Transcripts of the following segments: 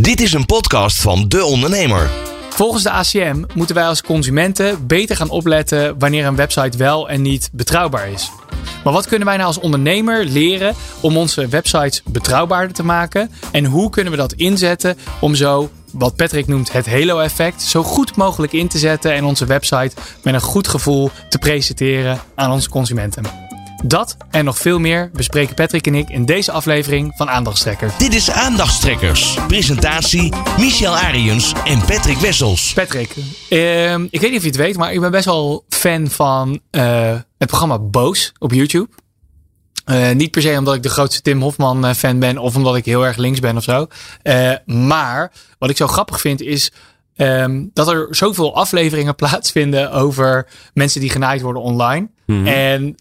Dit is een podcast van De Ondernemer. Volgens de ACM moeten wij als consumenten beter gaan opletten wanneer een website wel en niet betrouwbaar is. Maar wat kunnen wij nou als ondernemer leren om onze websites betrouwbaarder te maken? En hoe kunnen we dat inzetten om zo, wat Patrick noemt het halo-effect, zo goed mogelijk in te zetten en onze website met een goed gevoel te presenteren aan onze consumenten? Dat en nog veel meer bespreken Patrick en ik in deze aflevering van Aandachtstrekker. Dit is Aandachtstrekkers. Presentatie Michel Ariens en Patrick Wessels. Patrick, ehm, ik weet niet of je het weet, maar ik ben best wel fan van eh, het programma Boos op YouTube. Eh, niet per se omdat ik de grootste Tim Hofman eh, fan ben of omdat ik heel erg links ben of zo. Eh, maar wat ik zo grappig vind is ehm, dat er zoveel afleveringen plaatsvinden over mensen die genaaid worden online. En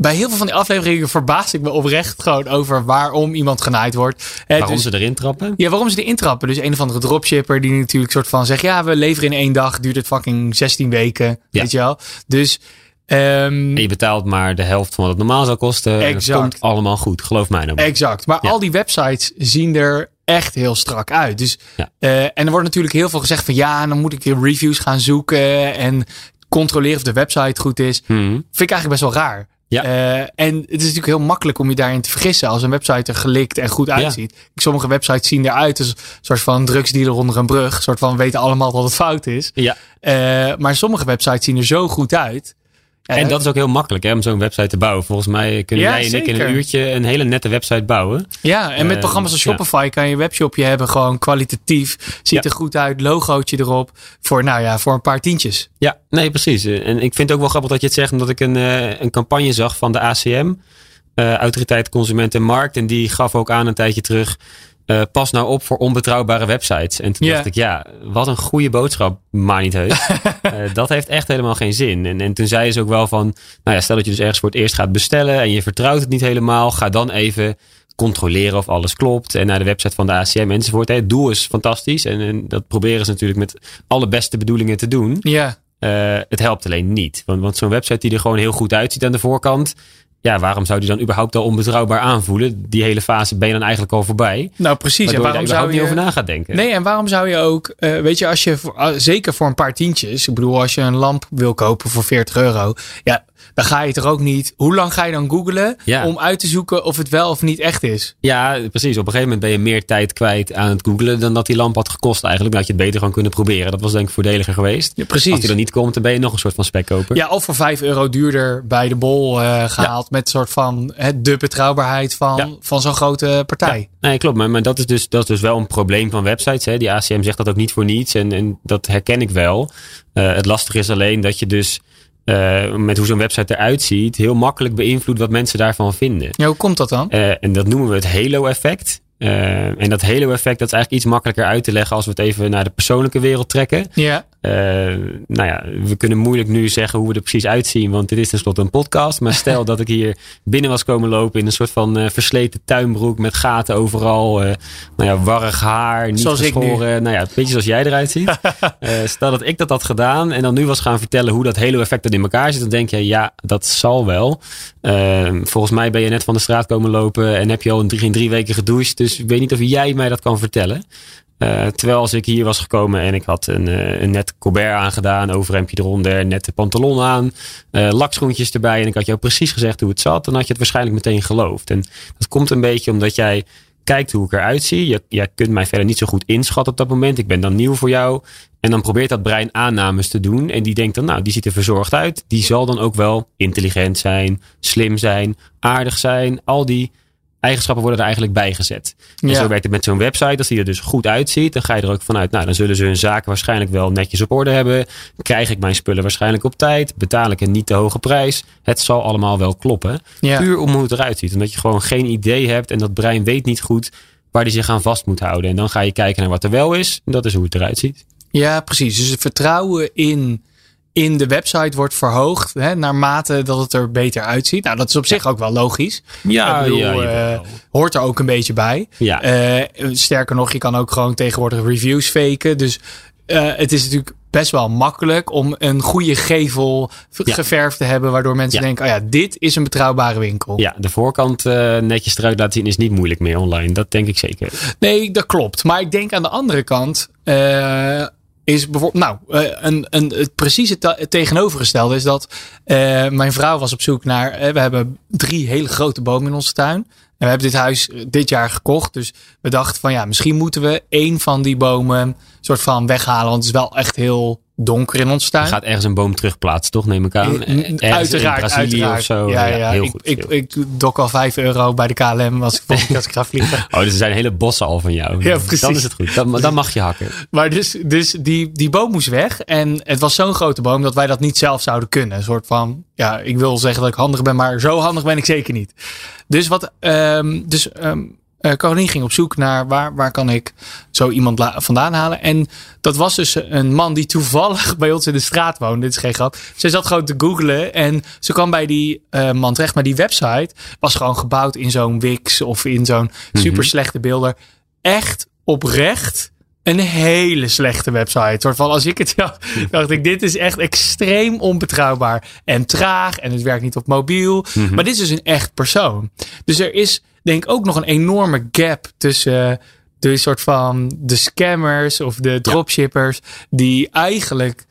bij heel veel van die afleveringen verbaas ik me oprecht gewoon over waarom iemand genaaid wordt. Waarom dus- ze erin trappen? ja, waarom ze erin trappen. Dus een of andere dropshipper die natuurlijk soort van zegt... ja, we leveren in één dag, duurt het fucking 16 weken. Ja. Weet je wel? Dus... ehm, En je betaalt maar de helft van wat het normaal zou kosten. En het Exact. komt allemaal goed. Geloof mij nou. Exact. Maar Ja. al die websites zien er echt heel strak uit. Dus, Ja. eh, en er wordt natuurlijk heel veel gezegd van... ja, dan moet ik reviews gaan zoeken... en controleren of de website goed is. Mhm. Vind ik eigenlijk best wel raar. Ja. Eh, en het is natuurlijk heel makkelijk om je daarin te vergissen als een website er gelikt en goed uitziet. Sommige websites zien eruit als een soort van drugsdealer onder een brug. Een soort van weten allemaal dat het fout is. Ja. Eh, maar sommige websites zien er zo goed uit. En dat is ook heel makkelijk hè, om zo'n website te bouwen. Volgens mij kunnen Ja, jij en ik in een uurtje een hele nette website bouwen. Ja, en met Eh, programma's als ja. Shopify kan je een webshopje hebben. Gewoon kwalitatief. Ziet Ja. er goed uit. Logootje erop. Voor, nou ja, voor een paar tientjes. Ja, nee, precies. En ik vind het ook wel grappig dat je het zegt, omdat ik een, eh, een campagne zag van de ACM, eh, Autoriteit Consument en Markt. En die gaf ook aan een tijdje terug. Eh, pas nou op voor onbetrouwbare websites. En toen dacht ik, ja, wat een goede boodschap, maar niet heus. Eh, dat heeft echt helemaal geen zin. En, en toen zei ze ook wel van, nou ja, stel dat je dus ergens voor het eerst gaat bestellen en je vertrouwt het niet helemaal, ga dan even controleren of alles klopt. En naar de website van de ACM enzovoort. Hè. Het doel is fantastisch en, en dat proberen ze natuurlijk met alle beste bedoelingen te doen. Ja, Eh, het helpt alleen niet. Want, want zo'n website die er gewoon heel goed uitziet aan de voorkant. Ja, waarom zou die dan überhaupt al onbetrouwbaar aanvoelen? Die hele fase ben je dan eigenlijk al voorbij. nou precies. En waarom zou je... niet over na gaat denken. Nee, en waarom zou je ook, eh, weet je, als je voor, ah, zeker voor een paar tientjes, ik bedoel, als je een lamp wil kopen voor 40 euro, ja, dan ga je toch ook niet. Hoe lang ga je dan googlen Ja. om uit te zoeken of het wel of niet echt is? Ja, precies. Op een gegeven moment ben je meer tijd kwijt aan het googlen dan dat die lamp had gekost eigenlijk. Dan had je het beter gewoon kunnen proberen. Dat was denk ik voordeliger geweest. Ja, precies. Als die dan niet komt, dan ben je nog een soort van spekkoper. Ja, of voor 5 euro duurder bij de bol eh, gehaald met een soort van hè, de betrouwbaarheid van, van zo'n grote partij. Nee, klopt. Maar, maar dat, is dus, dat is dus wel een probleem van websites. Hè. Die ACM zegt dat ook niet voor niets. En, en dat herken ik wel. Eh, het lastige is alleen dat je dus eh, met hoe zo'n website eruit ziet... heel makkelijk beïnvloedt wat mensen daarvan vinden. Ja, hoe komt dat dan? Eh, en dat noemen we het halo-effect. Eh, en dat halo-effect dat is eigenlijk iets makkelijker uit te leggen... als we het even naar de persoonlijke wereld trekken. Ja, Eh, nou ja, we kunnen moeilijk nu zeggen hoe we er precies uitzien, want dit is tenslotte een podcast. Maar stel dat ik hier binnen was komen lopen in een soort van eh, versleten tuinbroek met gaten overal. eh, nou ja, warrig haar, niet Zoals geschoren. Nou ja, een beetje zoals jij eruit ziet. Eh, stel dat ik dat had gedaan en dan nu was gaan vertellen hoe dat hele effect dan in elkaar zit. Dan denk je, ja, dat zal wel. Eh, volgens mij ben je net van de straat komen lopen en heb je al in drie, in drie weken gedoucht. Dus ik weet niet of jij mij dat kan vertellen. Eh, terwijl als ik hier was gekomen en ik had een, eh, een net Colbert aangedaan, overhemdje eronder, nette pantalon aan, eh, lakschoentjes erbij en ik had jou precies gezegd hoe het zat, dan had je het waarschijnlijk meteen geloofd. En dat komt een beetje omdat jij kijkt hoe ik eruit zie. Je, jij kunt mij verder niet zo goed inschatten op dat moment. Ik ben dan nieuw voor jou. En dan probeert dat brein aannames te doen. En die denkt dan, nou, die ziet er verzorgd uit. Die zal dan ook wel intelligent zijn, slim zijn, aardig zijn. Al die eigenschappen worden er eigenlijk bijgezet. En Ja. zo werkt het met zo'n website. Als die er dus goed uitziet, dan ga je er ook vanuit. Nou, dan zullen ze hun zaken waarschijnlijk wel netjes op orde hebben. Krijg ik mijn spullen waarschijnlijk op tijd? Betaal ik een niet te hoge prijs? Het zal allemaal wel kloppen. Ja. Puur om hoe het eruit ziet. Omdat je gewoon geen idee hebt en dat brein weet niet goed waar die zich aan vast moet houden. En dan ga je kijken naar wat er wel is. En dat is hoe het eruit ziet. ja, precies. Dus het vertrouwen in, in de website wordt verhoogd hè, naarmate dat het er beter uitziet. Nou, dat is op zich ook wel logisch. Ja, Ik bedoel, ja, eh, hoort er ook een beetje bij. Ja. Eh, sterker nog, je kan ook gewoon tegenwoordig reviews faken. Dus uh, het is natuurlijk best wel makkelijk om een goede gevel Ja. geverfd te hebben. Waardoor mensen Ja. denken, oh ja, dit is een betrouwbare winkel. Ja, de voorkant eh, netjes eruit laten zien is niet moeilijk meer online. Dat denk ik zeker. Nee, dat klopt. Maar ik denk aan de andere kant. eh, is bijvoorbeeld, nou, eh, een, een, het precieze tegenovergestelde is dat eh, mijn vrouw was op zoek naar. eh, we hebben drie hele grote bomen in onze tuin. En we hebben dit huis dit jaar gekocht. Dus we dachten van ja, misschien moeten we één van die bomen soort van weghalen. Want het is wel echt heel donker in onze Je gaat ergens een boom terugplaatsen, toch? Neem ik aan. Eh, Ergens uiteraard, in Brazilië uiteraard. of zo. Ja, ja, heel ik, goed. ik, ik, dok al 5 euro bij de KLM als ik als ik ga vliegen. Oh, dus er zijn hele bossen al van jou. Ja, precies. Dan is het goed. Dan, dan mag je hakken. Maar dus, dus die, die boom moest weg. En het was zo'n grote boom dat wij dat niet zelf zouden kunnen. Een soort van, ja, ik wil zeggen dat ik handig ben, maar zo handig ben ik zeker niet. Dus wat, ehm dus ehm Caroline ging op zoek naar waar, waar kan ik zo iemand vandaan halen. En dat was dus een man die toevallig bij ons in de straat woonde. Dit is geen grap. Ze zat gewoon te googlen en ze kwam bij die eh, man terecht. Maar die website was gewoon gebouwd in zo'n Wix of in zo'n super slechte beelden. Echt oprecht een hele slechte website. Soort van, als ik het zag, dacht ik, dit is echt extreem onbetrouwbaar en traag. En het werkt niet op mobiel. Maar dit is dus een echt persoon. Dus er is, denk ik, ook nog een enorme gap tussen de soort van de scammers of de dropshippers. Die eigenlijk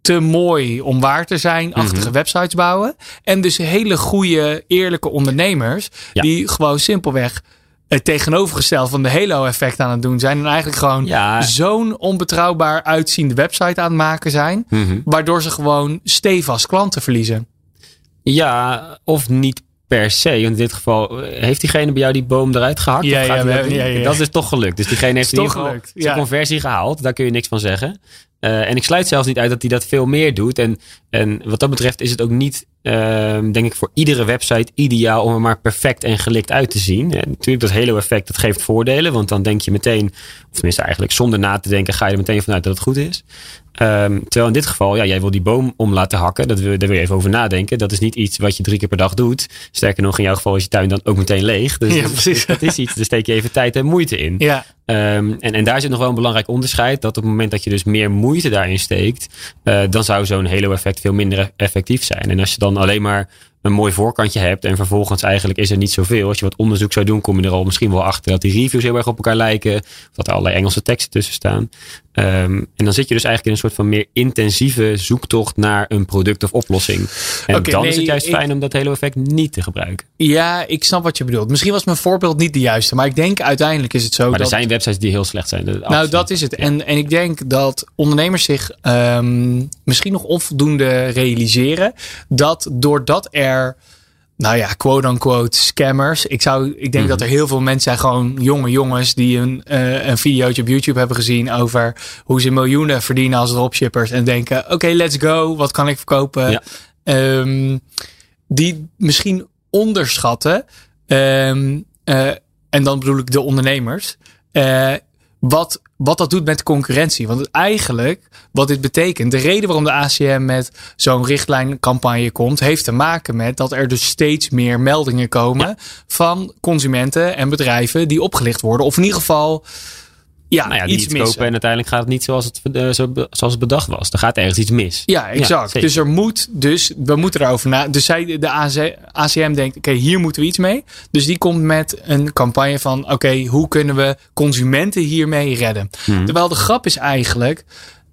te mooi om waar te zijn, achtige websites bouwen. En dus hele goede, eerlijke ondernemers. Ja. Die gewoon simpelweg het tegenovergestelde van de Halo-effect aan het doen zijn. En eigenlijk gewoon Ja. zo'n onbetrouwbaar uitziende website aan het maken zijn. Mhm. Waardoor ze gewoon stevast klanten verliezen. Ja, of niet per se. In dit geval, eh, heeft diegene bij jou die boom eruit gehakt? Ja, dat ja, ja, is toch gelukt. Dus diegene heeft in ieder toch geval gelukt, zijn conversie gehaald. Daar kun je niks van zeggen. Eh, en ik sluit zelfs niet uit dat hij dat veel meer doet. En, en wat dat betreft is het ook niet, ehm, denk ik, voor iedere website ideaal om er maar perfect en gelikt uit te zien. En natuurlijk, dat Halo-effect, dat geeft voordelen. Want dan denk je meteen, of tenminste eigenlijk zonder na te denken, ga je er meteen vanuit dat het goed is. Ehm, terwijl in dit geval, ja, jij wil die boom om laten hakken. Dat wil, daar wil je even over nadenken. Dat is niet iets wat je drie keer per dag doet. Sterker nog, in jouw geval is je tuin dan ook meteen leeg. Dus Ja, dat- precies. dat is iets, daar steek je even tijd en moeite in. Ja, Ehm, en, en daar zit nog wel een belangrijk onderscheid. Dat op het moment dat je dus meer moeite daarin steekt, eh, dan zou zo'n Halo-effect veel minder effectief zijn. En als je dan alleen maar een mooi voorkantje hebt en vervolgens eigenlijk is er niet zoveel. Als je wat onderzoek zou doen, kom je er al misschien wel achter dat die reviews heel erg op elkaar lijken. Of dat er allerlei Engelse teksten tussen staan. Ehm, en dan zit je dus eigenlijk in een soort van meer intensieve zoektocht naar een product of oplossing. En dan nee, is het juist ik- fijn om dat Halo-effect niet te gebruiken. ja, ik snap wat je bedoelt. Misschien was mijn voorbeeld niet de juiste. Maar ik denk uiteindelijk is het zo Maar dat... er zijn websites die heel slecht zijn. Nou, dat is het. En, en ik denk dat ondernemers zich ehm, misschien nog onvoldoende realiseren dat doordat er, nou ja, quote-unquote scammers. Ik, zou, ik denk dat er heel veel mensen zijn, gewoon jonge jongens, die een, eh een videootje op YouTube hebben gezien over hoe ze miljoenen verdienen als dropshippers. En denken: oké, let's go, wat kan ik verkopen? Ja. Ehm, die misschien onderschatten. ehm, eh, en dan bedoel ik de ondernemers. eh, wat, wat dat doet met de concurrentie. Want eigenlijk, wat dit betekent, de reden waarom de ACM met zo'n richtlijncampagne komt, heeft te maken met dat er dus steeds meer meldingen komen van consumenten en bedrijven die opgelicht worden. Of in ieder geval, ja, nou ja, die iets missen. kopen en uiteindelijk gaat het niet zoals het, eh, zo, zoals het bedacht was. Er gaat ergens iets mis. Ja, exact. dus er moet, dus we moeten erover na. Dus zij, de AC ACM denkt, oké, hier moeten we iets mee. Dus die komt met een campagne van, oké, hoe kunnen we consumenten hiermee redden? Mhm. Terwijl de grap is eigenlijk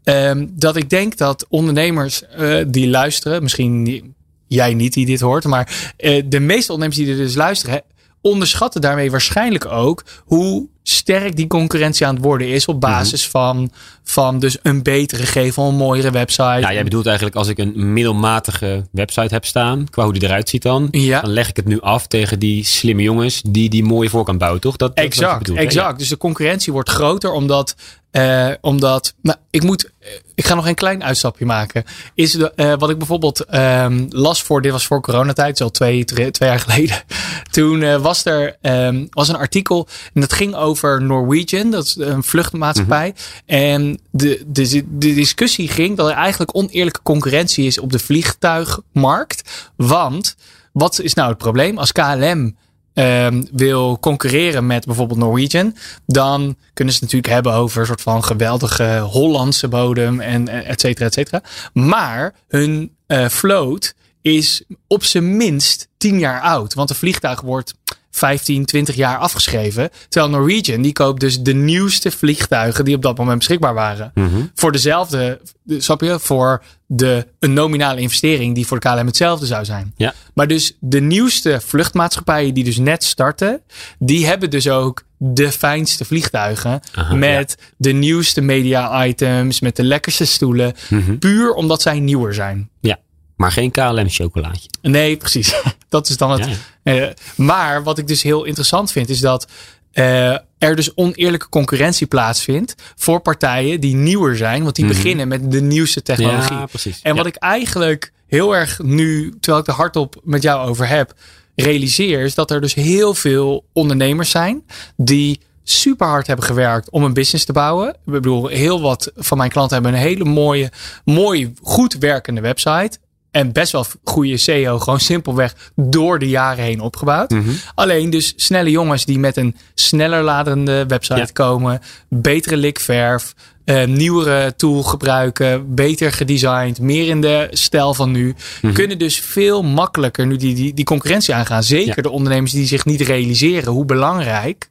ehm, dat ik denk dat ondernemers eh, die luisteren, misschien jij niet die dit hoort, maar eh, de meeste ondernemers die er dus luisteren, onderschatten daarmee waarschijnlijk ook hoe sterk die concurrentie aan het worden is op basis van, van dus een betere gevel, een mooiere website. Ja, jij bedoelt eigenlijk als ik een middelmatige website heb staan, qua hoe die eruit ziet dan, Ja. dan leg ik het nu af tegen die slimme jongens die die mooie voorkant bouwen, toch? Dat, Exact, bedoelt, exact. Dus de concurrentie wordt groter omdat, eh, omdat nou, ik moet, eh, ik ga nog een klein uitstapje maken. Is de, eh, wat ik bijvoorbeeld ehm, las voor, dit was voor coronatijd, zo twee, twee, twee jaar geleden. Toen was er ehm, was een artikel en dat ging over Norwegian, dat is een vluchtmaatschappij. En de, de, de discussie ging dat er eigenlijk oneerlijke concurrentie is op de vliegtuigmarkt. Want wat is nou het probleem? Als KLM ehm, wil concurreren met bijvoorbeeld Norwegian, dan kunnen ze het natuurlijk hebben over een soort van geweldige Hollandse bodem en eh, et cetera, et cetera. Maar hun uh, vloot is op zijn minst 10 jaar oud. Want een vliegtuig wordt 15, 20 jaar afgeschreven. Terwijl Norwegian, die koopt dus de nieuwste vliegtuigen die op dat moment beschikbaar waren. Mhm. Voor dezelfde, snap je? Voor de, een nominale investering die voor de KLM hetzelfde zou zijn. Ja. Maar dus de nieuwste vluchtmaatschappijen die dus net starten, die hebben dus ook de fijnste vliegtuigen. Aha, met de nieuwste media items, met de lekkerste stoelen. Mhm. Puur omdat zij nieuwer zijn. Ja, maar geen KLM chocolaatje. Nee, precies. Dat is dan het. Ja, eh, maar wat ik dus heel interessant vind, is dat eh, er dus oneerlijke concurrentie plaatsvindt voor partijen die nieuwer zijn, want die Mhm. beginnen met de nieuwste technologie. Ja, precies. En Ja. wat ik eigenlijk heel erg nu, terwijl ik er hardop met jou over heb, realiseer, is dat er dus heel veel ondernemers zijn die super hard hebben gewerkt om een business te bouwen. Ik bedoel, heel wat van mijn klanten hebben een hele mooie, mooi, goed werkende website. En best wel goede SEO, gewoon simpelweg door de jaren heen opgebouwd. Mhm. Alleen dus snelle jongens die met een sneller ladende website Ja. komen, betere likverf, eh, nieuwere tool gebruiken, beter gedesigned, meer in de stijl van nu, Mhm. kunnen dus veel makkelijker nu die, die, die concurrentie aangaan. Zeker Ja. de ondernemers die zich niet realiseren hoe belangrijk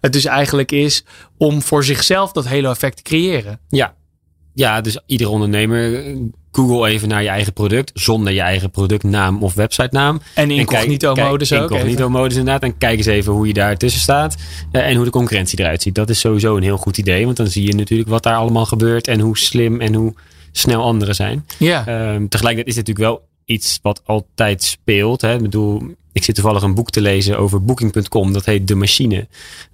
het dus eigenlijk is om voor zichzelf dat hele effect te creëren. Ja. ja, dus iedere ondernemer, eh, Google even naar je eigen product, zonder je eigen productnaam of websitenaam. En En incognito kijk- modus kijk, ook. Incognito even. modus inderdaad. En kijk eens even hoe je daar tussen staat. eh, en hoe de concurrentie eruit ziet. Dat is sowieso een heel goed idee. Want dan zie je natuurlijk wat daar allemaal gebeurt. En hoe slim en hoe snel anderen zijn. Ja, Ehm, tegelijkertijd is het natuurlijk wel iets wat altijd speelt. Hè. Ik bedoel, ik zit toevallig een boek te lezen over Booking.com. Dat heet De Machine.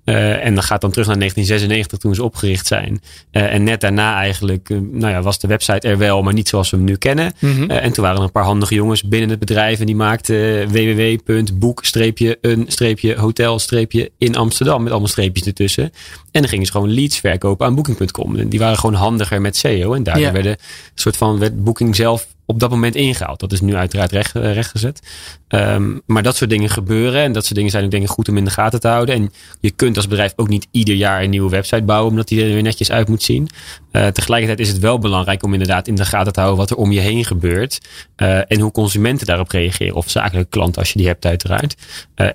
Eh, en dat gaat dan terug naar 1996 toen ze opgericht zijn. Eh, en net daarna eigenlijk, eh, nou ja, was de website er wel, maar niet zoals we hem nu kennen. Mhm. En toen waren er een paar handige jongens binnen het bedrijf. En die maakten www.boek-een-hotel-in Amsterdam. Met allemaal streepjes ertussen. En dan gingen ze gewoon leads verkopen aan Booking.com. En die waren gewoon handiger met SEO. En daardoor Ja. werden een soort van werd Booking zelf op dat moment ingehaald. Dat is nu uiteraard recht, eh, rechtgezet. Ehm, maar dat soort dingen gebeuren. En dat soort dingen zijn ook denk goed om in de gaten te houden. En je kunt als bedrijf ook niet ieder jaar een nieuwe website bouwen. Omdat die er weer netjes uit moet zien. Eh, tegelijkertijd is het wel belangrijk om inderdaad in de gaten te houden wat er om je heen gebeurt. Eh, en hoe consumenten daarop reageren. Of zakelijke klanten als je die hebt uiteraard.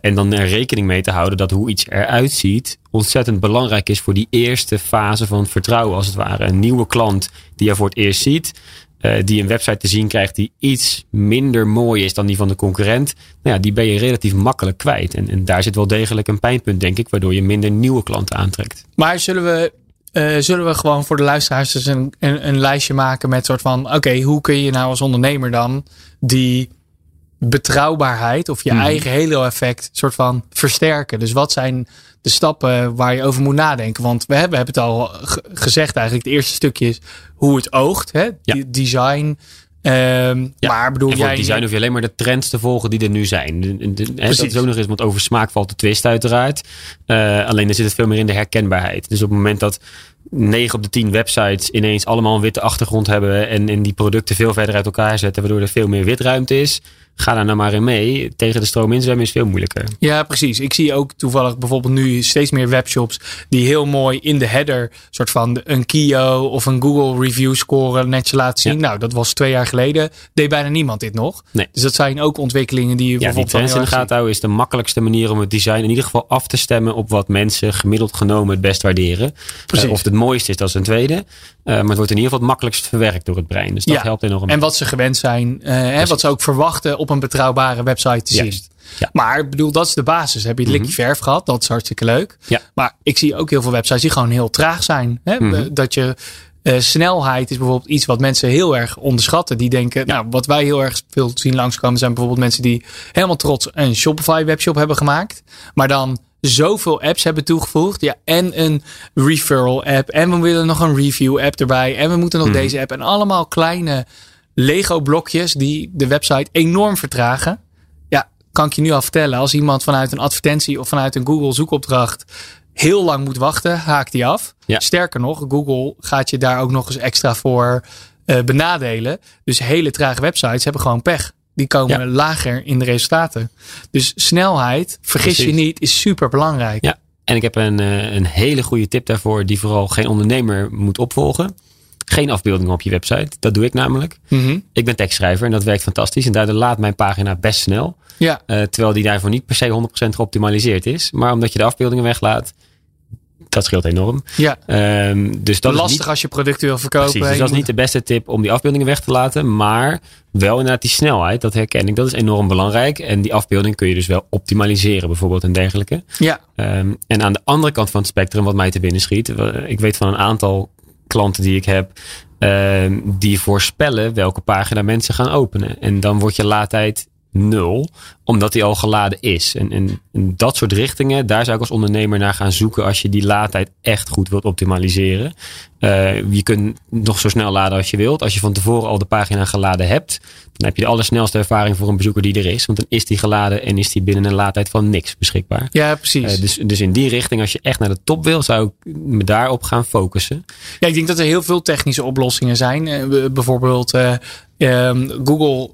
En dan er rekening mee te houden dat hoe iets eruit ziet ontzettend belangrijk is voor die eerste fase van vertrouwen als het ware. Een nieuwe klant die je voor het eerst ziet. Eh, die een website te zien krijgt die iets minder mooi is dan die van de concurrent. Nou ja, die ben je relatief makkelijk kwijt. En, en daar zit wel degelijk een pijnpunt, denk ik, waardoor je minder nieuwe klanten aantrekt. Maar zullen we, eh, zullen we gewoon voor de luisteraars dus een, een, een lijstje maken met soort van: oké, hoe kun je nou als ondernemer dan die betrouwbaarheid of je Mhm. eigen halo effect soort van versterken? Dus wat zijn de stappen waar je over moet nadenken? Want we hebben, we hebben het al ge- gezegd eigenlijk. Het eerste stukje is hoe het oogt, hè? Ja. Design. Ja. Maar bedoel En voor jij. het design hoef je alleen maar de trends te volgen die er nu zijn. De- de- de- hè, dat is ook nog eens, want over smaak valt de twist uiteraard. Eh, alleen er zit het veel meer in de herkenbaarheid. Dus op het moment dat 9 op de 10 websites ineens allemaal een witte achtergrond hebben en, en die producten veel verder uit elkaar zetten, waardoor er veel meer witruimte is, ga daar nou maar in mee. Tegen de stroom inzwemmen is veel moeilijker. Ja, precies. Ik zie ook toevallig bijvoorbeeld nu steeds meer webshops die heel mooi in de header soort van een Kio of een Google review score netjes laten zien. Ja. Nou, dat was twee jaar geleden. Deed bijna niemand dit nog. Nee. Dus dat zijn ook ontwikkelingen die je Ja, die bijvoorbeeld trends in de gaten houden is de makkelijkste manier om het design in ieder geval af te stemmen op wat mensen gemiddeld genomen het best waarderen. Eh, of het mooiste is, dat is een tweede. Eh, maar het wordt in ieder geval het makkelijkst verwerkt door het brein. Dus dat Ja. helpt enorm. En wat ze gewend zijn, eh, hè, wat ze ook verwachten op een betrouwbare website te zien. Ja. Maar ik bedoel, dat is de basis. Heb je het Mhm. likje verf gehad? Dat is hartstikke leuk. Ja. Maar ik zie ook heel veel websites die gewoon heel traag zijn. Hè? Mhm. Dat je eh, snelheid is bijvoorbeeld iets wat mensen heel erg onderschatten. Die denken, nou, wat wij heel erg veel zien langskomen zijn bijvoorbeeld mensen die helemaal trots een Shopify webshop hebben gemaakt. Maar dan zoveel apps hebben toegevoegd. Ja, en een referral app. En we willen nog een review app erbij. En we moeten nog Mhm. deze app. En allemaal kleine Lego blokjes die de website enorm vertragen. Ja, kan ik je nu al vertellen. Als iemand vanuit een advertentie of vanuit een Google zoekopdracht heel lang moet wachten, haakt die af. Ja. Sterker nog, Google gaat je daar ook nog eens extra voor eh, benadelen. Dus hele trage websites hebben gewoon pech. die komen Ja. lager in de resultaten. Dus snelheid, vergis je niet, is super belangrijk. Ja, en ik heb een, eh, een hele goede tip daarvoor, die vooral geen ondernemer moet opvolgen. Geen afbeeldingen op je website. Dat doe ik namelijk. Mhm. Ik ben tekstschrijver en dat werkt fantastisch. En daardoor laat mijn pagina best snel. ja. Eh, terwijl die daarvoor niet per se 100% geoptimaliseerd is. Maar omdat je de afbeeldingen weglaat, dat scheelt enorm. ja. Ehm, dus dat Lastig is niet, als je producten wil verkopen. precies, dus dat is niet de beste tip om die afbeeldingen weg te laten. Maar wel inderdaad die snelheid, dat herken ik. Dat is enorm belangrijk. En die afbeelding kun je dus wel optimaliseren bijvoorbeeld en dergelijke. Ja, Ehm, en aan de andere kant van het spectrum, wat mij te binnen schiet. eh, Ik weet van een aantal klanten die ik heb. ehm, die voorspellen welke pagina mensen gaan openen. En dan wordt je laadtijd nul. Omdat die al geladen is. En, en, en dat soort richtingen, daar zou ik als ondernemer naar gaan zoeken. Als je die laadtijd echt goed wilt optimaliseren. Eh, je kunt nog zo snel laden als je wilt. Als je van tevoren al de pagina geladen hebt. Dan heb je de allersnelste ervaring voor een bezoeker die er is. Want dan is die geladen en is die binnen een laadtijd van niks beschikbaar. ja precies. Eh, dus, dus in die richting, als je echt naar de top wil, zou ik me daarop gaan focussen. Ja, ik denk dat er heel veel technische oplossingen zijn. B- bijvoorbeeld eh, ehm, Google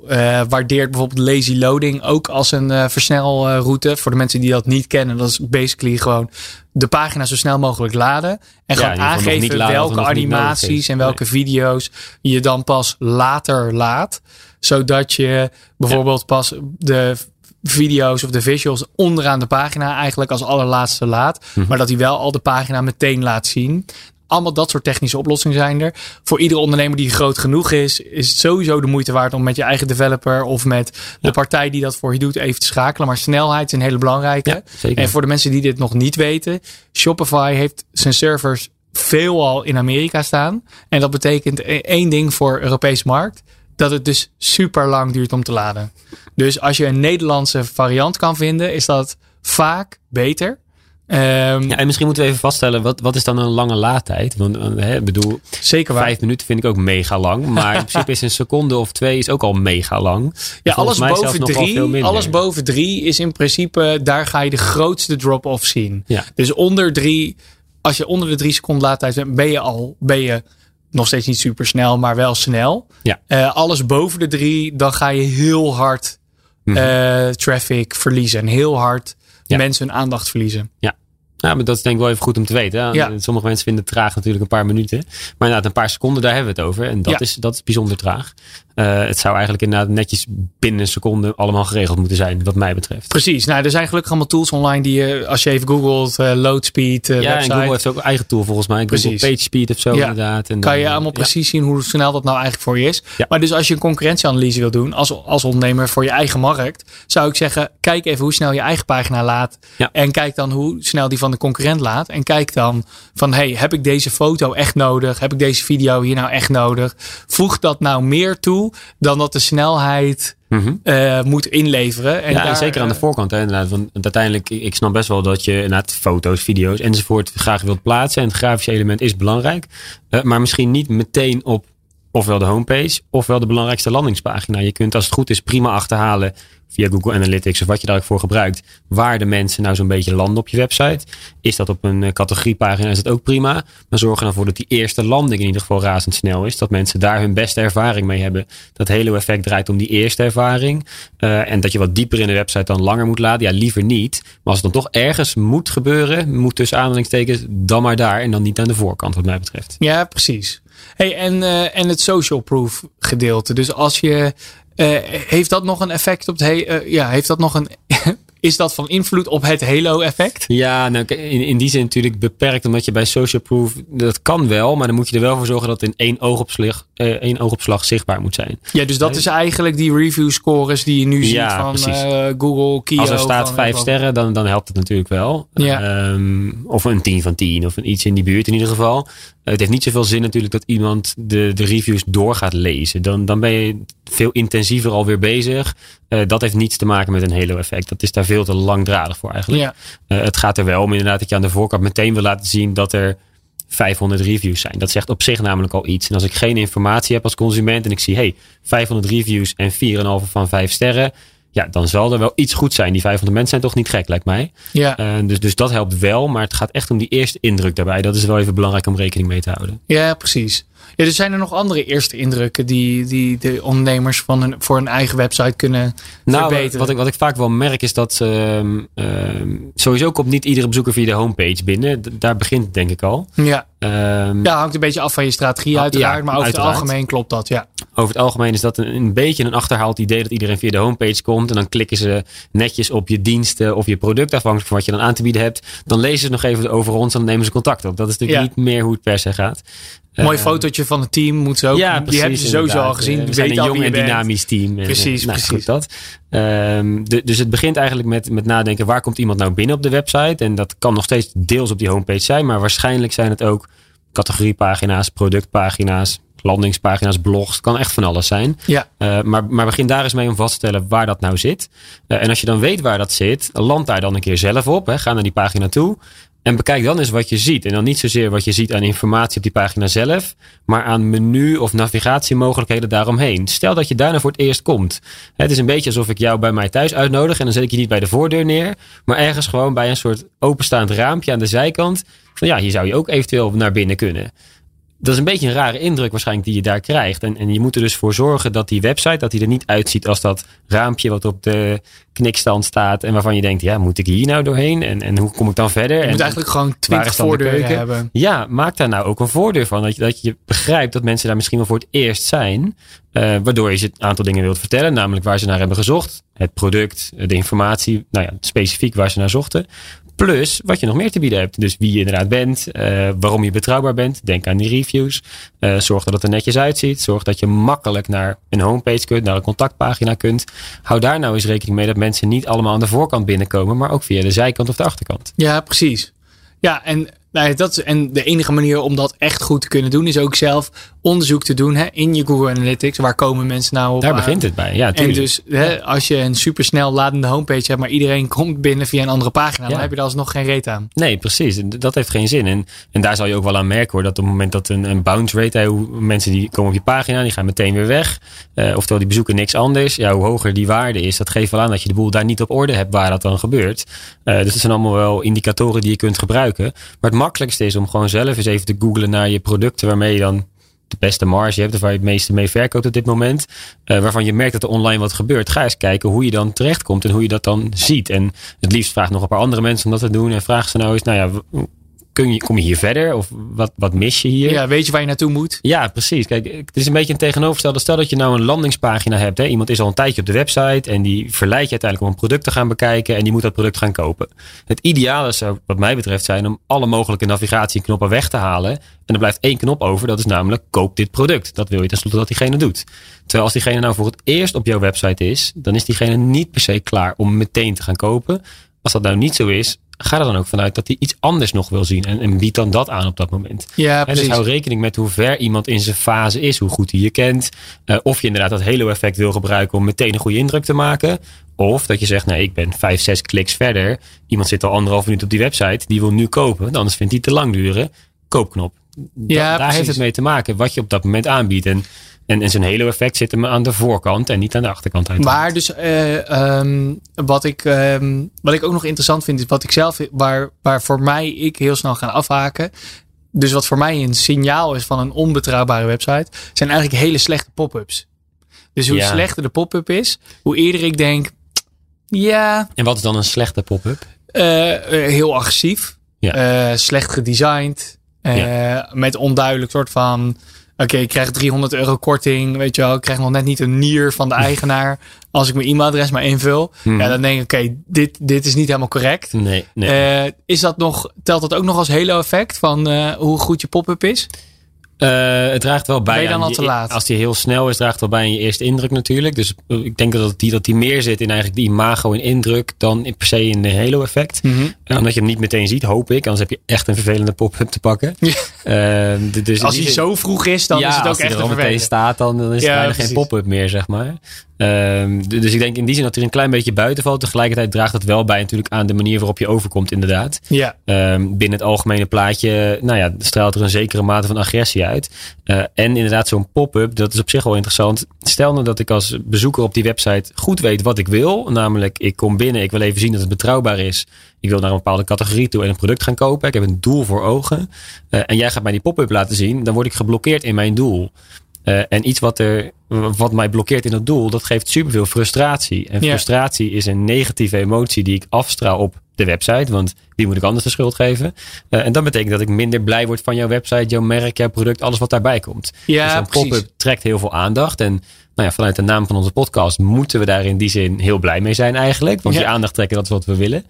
waardeert bijvoorbeeld lazy loading ook als een eh, versnelroute. Voor de mensen die dat niet kennen, dat is basically gewoon de pagina zo snel mogelijk laden. En gewoon nog aangeven laden welke animaties en welke video's je dan pas later laat. Zodat je bijvoorbeeld pas de video's of de visuals onderaan de pagina eigenlijk als allerlaatste laat. Mhm. Maar dat hij wel al de pagina meteen laat zien. Allemaal dat soort technische oplossingen zijn er. Voor iedere ondernemer die groot genoeg is, is het sowieso de moeite waard om met je eigen developer of met de partij die dat voor je doet even te schakelen. Maar snelheid is een hele belangrijke. Ja, zeker. En voor de mensen die dit nog niet weten, Shopify heeft zijn servers veelal in Amerika staan. En dat betekent e- één ding voor Europese markt. Dat het dus super lang duurt om te laden. Dus als je een Nederlandse variant kan vinden, is dat vaak beter. Ehm, Ja, en misschien moeten we even vaststellen, wat, wat is dan een lange laadtijd? Want eh, hè, bedoel, zeker waar. vijf minuten vind ik ook mega lang. Maar in principe is een seconde of twee is ook al mega lang. Ja, alles boven drie, alles boven drie is in principe, daar ga je de grootste drop-off zien. Ja. Dus onder drie, als je onder de drie seconden laadtijd bent, ben je al, ben je nog steeds niet super snel, maar wel snel. Ja. Eh, alles boven de drie, dan ga je heel hard Mhm. eh, traffic verliezen. En heel hard Ja. mensen hun aandacht verliezen. Ja, maar dat is denk ik wel even goed om te weten. Ja. Sommige mensen vinden het traag natuurlijk een paar minuten. Maar inderdaad, een paar seconden, daar hebben we het over. En dat, Ja. is, dat is bijzonder traag. Eh, het zou eigenlijk inderdaad netjes binnen een seconde allemaal geregeld moeten zijn, wat mij betreft. Precies. Nou, er zijn gelukkig allemaal tools online die je, als je even googelt, eh, load speed, eh, ja, en website. Google heeft ook een eigen tool volgens mij. Google Precies. PageSpeed of zo Ja. inderdaad. En kan dan, je eh, allemaal precies zien hoe snel dat nou eigenlijk voor je is. Ja. Maar dus als je een concurrentieanalyse wil doen als, als ondernemer voor je eigen markt, zou ik zeggen, kijk even hoe snel je eigen pagina laat. En kijk dan hoe snel die van de concurrent laat. En kijk dan van, hey, heb ik deze foto echt nodig? Heb ik deze video hier nou echt nodig? Voeg dat nou meer toe dan dat de snelheid Mhm. eh, moet inleveren. En ja, en zeker aan de eh, voorkant. Hè, inderdaad, want uiteindelijk, ik snap best wel dat je inderdaad foto's, video's enzovoort graag wilt plaatsen. En het grafische element is belangrijk. Eh, maar misschien niet meteen op ofwel de homepage, ofwel de belangrijkste landingspagina. Je kunt als het goed is prima achterhalen via Google Analytics of wat je daar ook voor gebruikt. Waar de mensen nou zo'n beetje landen op je website. Is dat op een eh, categoriepagina, is dat ook prima. Maar zorg er dan voor dat die eerste landing in ieder geval razendsnel is. Dat mensen daar hun beste ervaring mee hebben. Dat hele effect draait om die eerste ervaring. Eh, en dat je wat dieper in de website dan langer moet laden. Ja, liever niet. Maar als het dan toch ergens moet gebeuren, moet tussen aanhalingstekens, dan maar daar. En dan niet aan de voorkant wat mij betreft. Ja, precies. Hey, en, eh, en het social proof gedeelte. Dus als je. Eh, heeft dat nog een effect op het. he- eh, ja, heeft dat nog een. is dat van invloed op het Halo-effect? Ja, nou, in, in die zin natuurlijk beperkt, omdat je bij social proof, dat kan wel, maar dan moet je er wel voor zorgen dat het in één oogopslag, eh, één oogopslag zichtbaar moet zijn. Ja, dus dat is eigenlijk die review scores die je nu ziet Ja, van precies. eh, Google, Kio. Als er staat van- vijf van- sterren, dan, dan helpt het natuurlijk wel. Ja. Ehm, of een 10 van 10, of een iets in die buurt in ieder geval. Eh, het heeft niet zoveel zin natuurlijk dat iemand de, de reviews door gaat lezen. Dan, dan ben je veel intensiever alweer bezig. Eh, dat heeft niets te maken met een halo-effect. Dat is daar veel te langdradig voor eigenlijk. Ja, Eh, het gaat er wel om inderdaad dat je aan de voorkant meteen wil laten zien dat er 500 reviews zijn. Dat zegt op zich namelijk al iets. En als ik geen informatie heb als consument en ik zie, hey, 500 reviews en 4,5 van 5 sterren. Ja, dan zal er wel iets goed zijn. Die 500 mensen zijn toch niet gek, lijkt mij. ja, Eh, dus, dus dat helpt wel. Maar het gaat echt om die eerste indruk daarbij. Dat is wel even belangrijk om rekening mee te houden. ja, precies. Ja, dus zijn er nog andere eerste indrukken die, die de ondernemers van een, voor een eigen website kunnen nou, verbeteren? Wat ik, wat ik vaak wel merk is dat um, sowieso komt niet iedere bezoeker via de homepage binnen. Daar begint het denk ik al. Ja. Um, ja, hangt een beetje af van je strategie uiteraard. Ja, maar over uiteraard. het algemeen klopt dat, ja. Over het algemeen is dat een, een, beetje een achterhaald idee dat iedereen via de homepage komt. En dan klikken ze netjes op je diensten of je product afhankelijk van wat je dan aan te bieden hebt. Dan lezen ze nog even over ons en dan nemen ze contact op. Dat is natuurlijk ja. niet meer hoe het per se gaat. Mooi uh, fotootje van het team moet ze ook. Ja, precies, die hebben ze sowieso al gezien. We zijn een jong en dynamisch team. Precies, en, nou, precies. Goed dat. Um, de, dus het begint eigenlijk met, met nadenken waar komt iemand nou binnen op de website. En dat kan nog steeds deels op die homepage zijn. Maar waarschijnlijk zijn het ook categoriepagina's, productpagina's, landingspagina's, blogs. Het kan echt van alles zijn. Ja. Uh, maar, maar begin daar eens mee om vast te stellen waar dat nou zit. Uh, en als je dan weet waar dat zit, land daar dan een keer zelf op. Hè. Ga naar die pagina toe. En bekijk dan eens wat je ziet. En dan niet zozeer wat je ziet aan informatie op die pagina zelf, maar aan menu of navigatiemogelijkheden daaromheen. Stel dat je daarna voor het eerst komt. Het is een beetje alsof ik jou bij mij thuis uitnodig en dan zet ik je niet bij de voordeur neer, maar ergens gewoon bij een soort openstaand raampje aan de zijkant. Van ja, hier zou je ook eventueel naar binnen kunnen dat is een beetje een rare indruk waarschijnlijk die je daar krijgt. En, en je moet er dus voor zorgen dat die website, dat die er niet uitziet als dat raampje wat op de knikstand staat. En waarvan je denkt, ja, moet ik hier nou doorheen? En, en hoe kom ik dan verder? Je en, moet eigenlijk gewoon twintig voordeuren hebben. Ja, maak daar nou ook een voordeur van. Dat je, dat je begrijpt dat mensen daar misschien wel voor het eerst zijn. Uh, waardoor je ze een aantal dingen wilt vertellen. Namelijk waar ze naar hebben gezocht. Het product, de informatie. Nou ja, specifiek waar ze naar zochten. Plus wat je nog meer te bieden hebt. Dus wie je inderdaad bent, uh, waarom je betrouwbaar bent. Denk aan die reviews. Uh, zorg dat het er netjes uitziet. Zorg dat je makkelijk naar een homepage kunt, naar een contactpagina kunt. Hou daar nou eens rekening mee dat mensen niet allemaal aan de voorkant binnenkomen, maar ook via de zijkant of de achterkant. Ja, precies. Ja, en, nou, dat is, en de enige manier om dat echt goed te kunnen doen is ook zelf onderzoek te doen hè, in je Google Analytics. Waar komen mensen nou op? Daar begint het bij, ja. Tuurlijk. En dus hè, als je een supersnel ladende homepage hebt, maar iedereen komt binnen via een andere pagina, ja. dan heb je er alsnog geen reet aan. Nee, precies. Dat heeft geen zin. En, en daar zal je ook wel aan merken hoor, dat op het moment dat een, een bounce rate, hè, hoe mensen die komen op je pagina, die gaan meteen weer weg. Uh, oftewel, die bezoeken niks anders. Ja, hoe hoger die waarde is, dat geeft wel aan dat je de boel daar niet op orde hebt waar dat dan gebeurt. Uh, dus dat zijn allemaal wel indicatoren die je kunt gebruiken. Maar het makkelijkste is om gewoon zelf eens even te googlen naar je producten waarmee je dan de beste marge hebt of waar je het meeste mee verkoopt op dit moment. Uh, waarvan je merkt dat er online wat gebeurt. Ga eens kijken hoe je dan terechtkomt en hoe je dat dan ziet. En het liefst vraag nog een paar andere mensen om dat te doen. En vraag ze nou eens, nou ja, kun je, kom je hier verder? Of wat, wat mis je hier? Ja, weet je waar je naartoe moet? Ja, precies. Kijk, het is een beetje een tegenovergestelde. Stel dat je nou een landingspagina hebt. Hè. Iemand is al een tijdje op de website en die verleidt je uiteindelijk om een product te gaan bekijken en die moet dat product gaan kopen. Het ideale zou, wat mij betreft, zijn om alle mogelijke navigatieknoppen weg te halen. En er blijft één knop over, dat is namelijk koop dit product. Dat wil je tenslotte dat diegene doet. Terwijl als diegene nou voor het eerst op jouw website is, dan is diegene niet per se klaar om meteen te gaan kopen. Als dat nou niet zo is, ga er dan ook vanuit dat hij iets anders nog wil zien. En, en bied dan dat aan op dat moment. Ja, en dus hou rekening met hoe ver iemand in zijn fase is. Hoe goed hij je kent. Uh, of je inderdaad dat halo effect wil gebruiken om meteen een goede indruk te maken. Of dat je zegt, nee, ik ben vijf, zes kliks verder. Iemand zit al anderhalf minuut op die website. Die wil nu kopen. Anders vindt hij te lang duren. Koopknop. Ja, da, daar heeft het mee te maken. Wat je op dat moment aanbiedt. En en, en zijn hele effect zit hem aan de voorkant en niet aan de achterkant. Uit. Maar dus uh, um, wat, ik, um, wat ik ook nog interessant vind, is wat ik zelf, waar, waar voor mij ik heel snel ga afhaken. Dus wat voor mij een signaal is van een onbetrouwbare website, zijn eigenlijk hele slechte pop-ups. Dus hoe ja. slechter de pop-up is, hoe eerder ik denk, ja. En wat is dan een slechte pop-up? Uh, heel agressief, ja. slecht gedesigned, ja. met onduidelijk soort van okay, ik krijg 300 euro korting, weet je wel, ik krijg nog net niet een nier van de eigenaar als ik mijn e-mailadres maar invul. Mhm. Ja, dan denk ik, oké, okay, dit, dit is niet helemaal correct. Nee, nee. Uh, is dat nog, telt dat ook nog als halo effect van uh, hoe goed je pop-up is? Uh, het draagt wel bij. Ben je dan aan al te laat? Als die heel snel is, draagt wel bij aan je eerste indruk natuurlijk. Dus ik denk dat die, dat die meer zit in eigenlijk die imago en indruk dan in per se in de halo effect. Mm -hmm. uh, omdat je hem niet meteen ziet, hoop ik. Anders heb je echt een vervelende pop-up te pakken. Uh, dus als hij zo vroeg is, dan ja, is het ook als echt hij er al meteen staat, dan, dan is ja, bijna geen pop-up meer, zeg maar. Ehm, dus ik denk in die zin dat er een klein beetje buiten valt. Tegelijkertijd draagt het wel bij natuurlijk aan de manier waarop je overkomt, inderdaad. Ja. Ehm, binnen het algemene plaatje, nou ja, straalt er een zekere mate van agressie uit. Uh, en inderdaad, zo'n pop-up, dat is op zich wel interessant. Stel nou dat ik als bezoeker op die website goed weet wat ik wil. Namelijk, ik kom binnen, ik wil even zien dat het betrouwbaar is. Ik wil naar een bepaalde categorie toe en een product gaan kopen. Ik heb een doel voor ogen. Uh, en jij gaat mij die pop-up laten zien. Dan word ik geblokkeerd in mijn doel. Uh, en iets wat, er, wat mij blokkeert in dat doel, dat geeft superveel frustratie. En frustratie is een negatieve emotie die ik afstraal op de website. Want wie moet ik anders de schuld geven? Uh, en dat betekent dat ik minder blij word van jouw website, jouw merk, jouw product, alles wat daarbij komt. Ja, dus een pop-up trekt heel veel aandacht. En nou ja, vanuit de naam van onze podcast moeten we daar in die zin heel blij mee zijn eigenlijk. Want ja. die aandacht trekken, dat is wat we willen.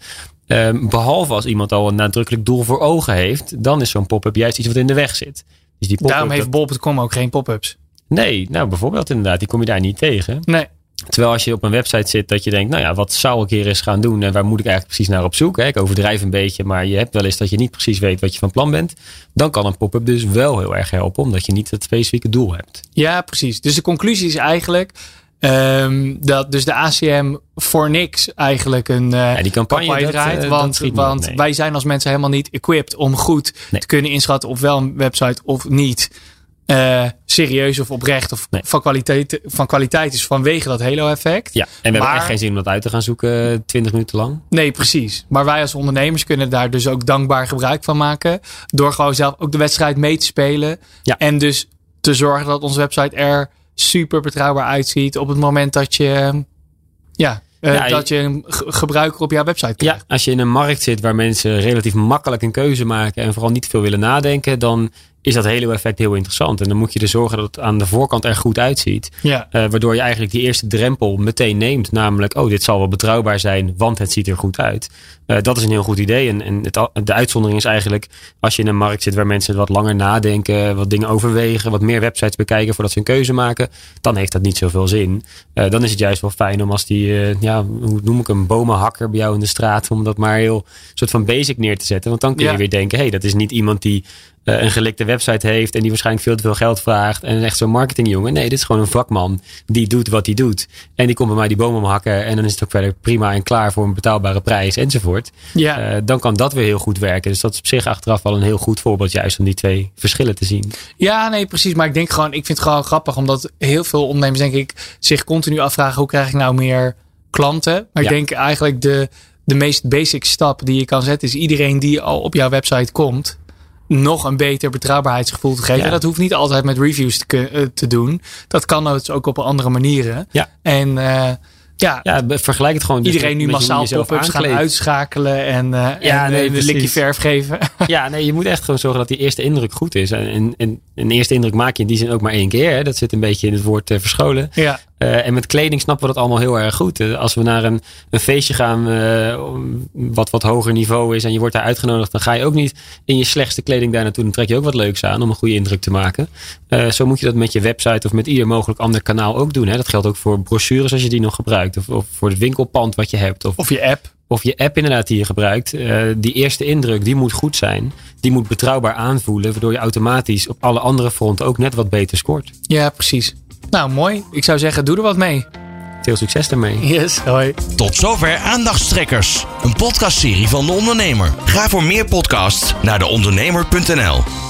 Um, behalve als iemand al een nadrukkelijk doel voor ogen heeft, dan is zo'n pop-up juist iets wat in de weg zit. Dus die Daarom heeft bol.com ook geen pop-ups. Nee, nou bijvoorbeeld inderdaad, die kom je daar niet tegen. Nee. Terwijl als je op een website zit dat je denkt, nou ja, wat zou ik hier eens gaan doen en waar moet ik eigenlijk precies naar op zoek? Hè? Ik overdrijf een beetje, maar je hebt wel eens dat je niet precies weet wat je van plan bent. Dan kan een pop-up dus wel heel erg helpen, omdat je niet het specifieke doel hebt. Ja, precies. Dus de conclusie is eigenlijk, Um, dat dus de ACM voor niks eigenlijk een uh, ja, die campagne, campagne draait. Dat, uh, want dat want nee. wij zijn als mensen helemaal niet equipped om goed nee. te kunnen inschatten of wel een website of niet uh, serieus of oprecht of Nee. van, kwaliteit, van kwaliteit is vanwege dat halo-effect. Ja, en we hebben echt geen zin om dat uit te gaan zoeken 20 minuten lang. Nee, precies. Maar wij als ondernemers kunnen daar dus ook dankbaar gebruik van maken. Door gewoon zelf ook de wedstrijd mee te spelen. Ja. En dus te zorgen dat onze website er super betrouwbaar uitziet op het moment dat je, ja, eh, Ja, je- dat je een gebruiker op jouw website krijgt. Ja, als je in een markt zit waar mensen relatief makkelijk een keuze maken en vooral niet veel willen nadenken, dan is dat hele effect heel interessant. En dan moet je er zorgen dat het aan de voorkant er goed uitziet. Ja. Eh, waardoor je eigenlijk die eerste drempel meteen neemt. Namelijk, oh, dit zal wel betrouwbaar zijn, want het ziet er goed uit. Eh, dat is een heel goed idee. En, en het, de uitzondering is eigenlijk, als je in een markt zit waar mensen wat langer nadenken, wat dingen overwegen, wat meer websites bekijken voordat ze een keuze maken, dan heeft dat niet zoveel zin. Eh, dan is het juist wel fijn om als die, ja, hoe noem ik hem, bomenhakker bij jou in de straat, om dat maar heel soort van basic neer te zetten. Want dan kun je Ja. weer denken, hé, hey, dat is niet iemand die een gelikte website heeft en die waarschijnlijk veel te veel geld vraagt en echt zo'n marketingjongen. Nee, dit is gewoon een vakman die doet wat hij doet. En die komt bij mij die bomen hakken en dan is het ook verder prima en klaar voor een betaalbare prijs enzovoort. Ja. Eh, dan kan dat weer heel goed werken. Dus dat is op zich achteraf wel een heel goed voorbeeld juist om die twee verschillen te zien. Ja, nee, precies. Maar ik denk gewoon, ik vind het gewoon grappig, omdat heel veel ondernemers, denk ik, zich continu afvragen: hoe krijg ik nou meer klanten? Maar ik denk eigenlijk de, de meest basic stap die je kan zetten, is iedereen die al op jouw website komt, nog een beter betrouwbaarheidsgevoel te geven. Ja. Dat hoeft niet altijd met reviews te, eh, te doen. Dat kan dus ook op andere manieren. Ja. En eh, ja, Ja, vergelijk het gewoon. dus iedereen nu massaal pop-ups gaan uitschakelen en, eh Ja, en nee, een likje verf geven. Ja, nee, je moet echt gewoon zorgen dat die eerste indruk goed is. En, en, en een eerste indruk maak je in die zin ook maar één keer. Hè. Dat zit een beetje in het woord verscholen. ja. Eh, en met kleding snappen we dat allemaal heel erg goed. Eh, als we naar een, een feestje gaan eh, wat wat hoger niveau is en je wordt daar uitgenodigd, dan ga je ook niet in je slechtste kleding daar naartoe. Dan trek je ook wat leuks aan om een goede indruk te maken. Zo moet je dat met je website of met ieder mogelijk ander kanaal ook doen. Hè. Dat geldt ook voor brochures als je die nog gebruikt. Of, of voor het winkelpand wat je hebt. Of, Of je app. of je app inderdaad die je gebruikt. Die eerste indruk, die moet goed zijn. Die moet betrouwbaar aanvoelen. Waardoor je automatisch op alle andere fronten ook net wat beter scoort. Ja, precies. Nou, mooi. Ik zou zeggen, doe er wat mee. Veel succes daarmee. Yes, hoi. Tot zover Aandachtstrekkers, een podcastserie van de ondernemer. Ga voor meer podcasts naar deondernemer.nl.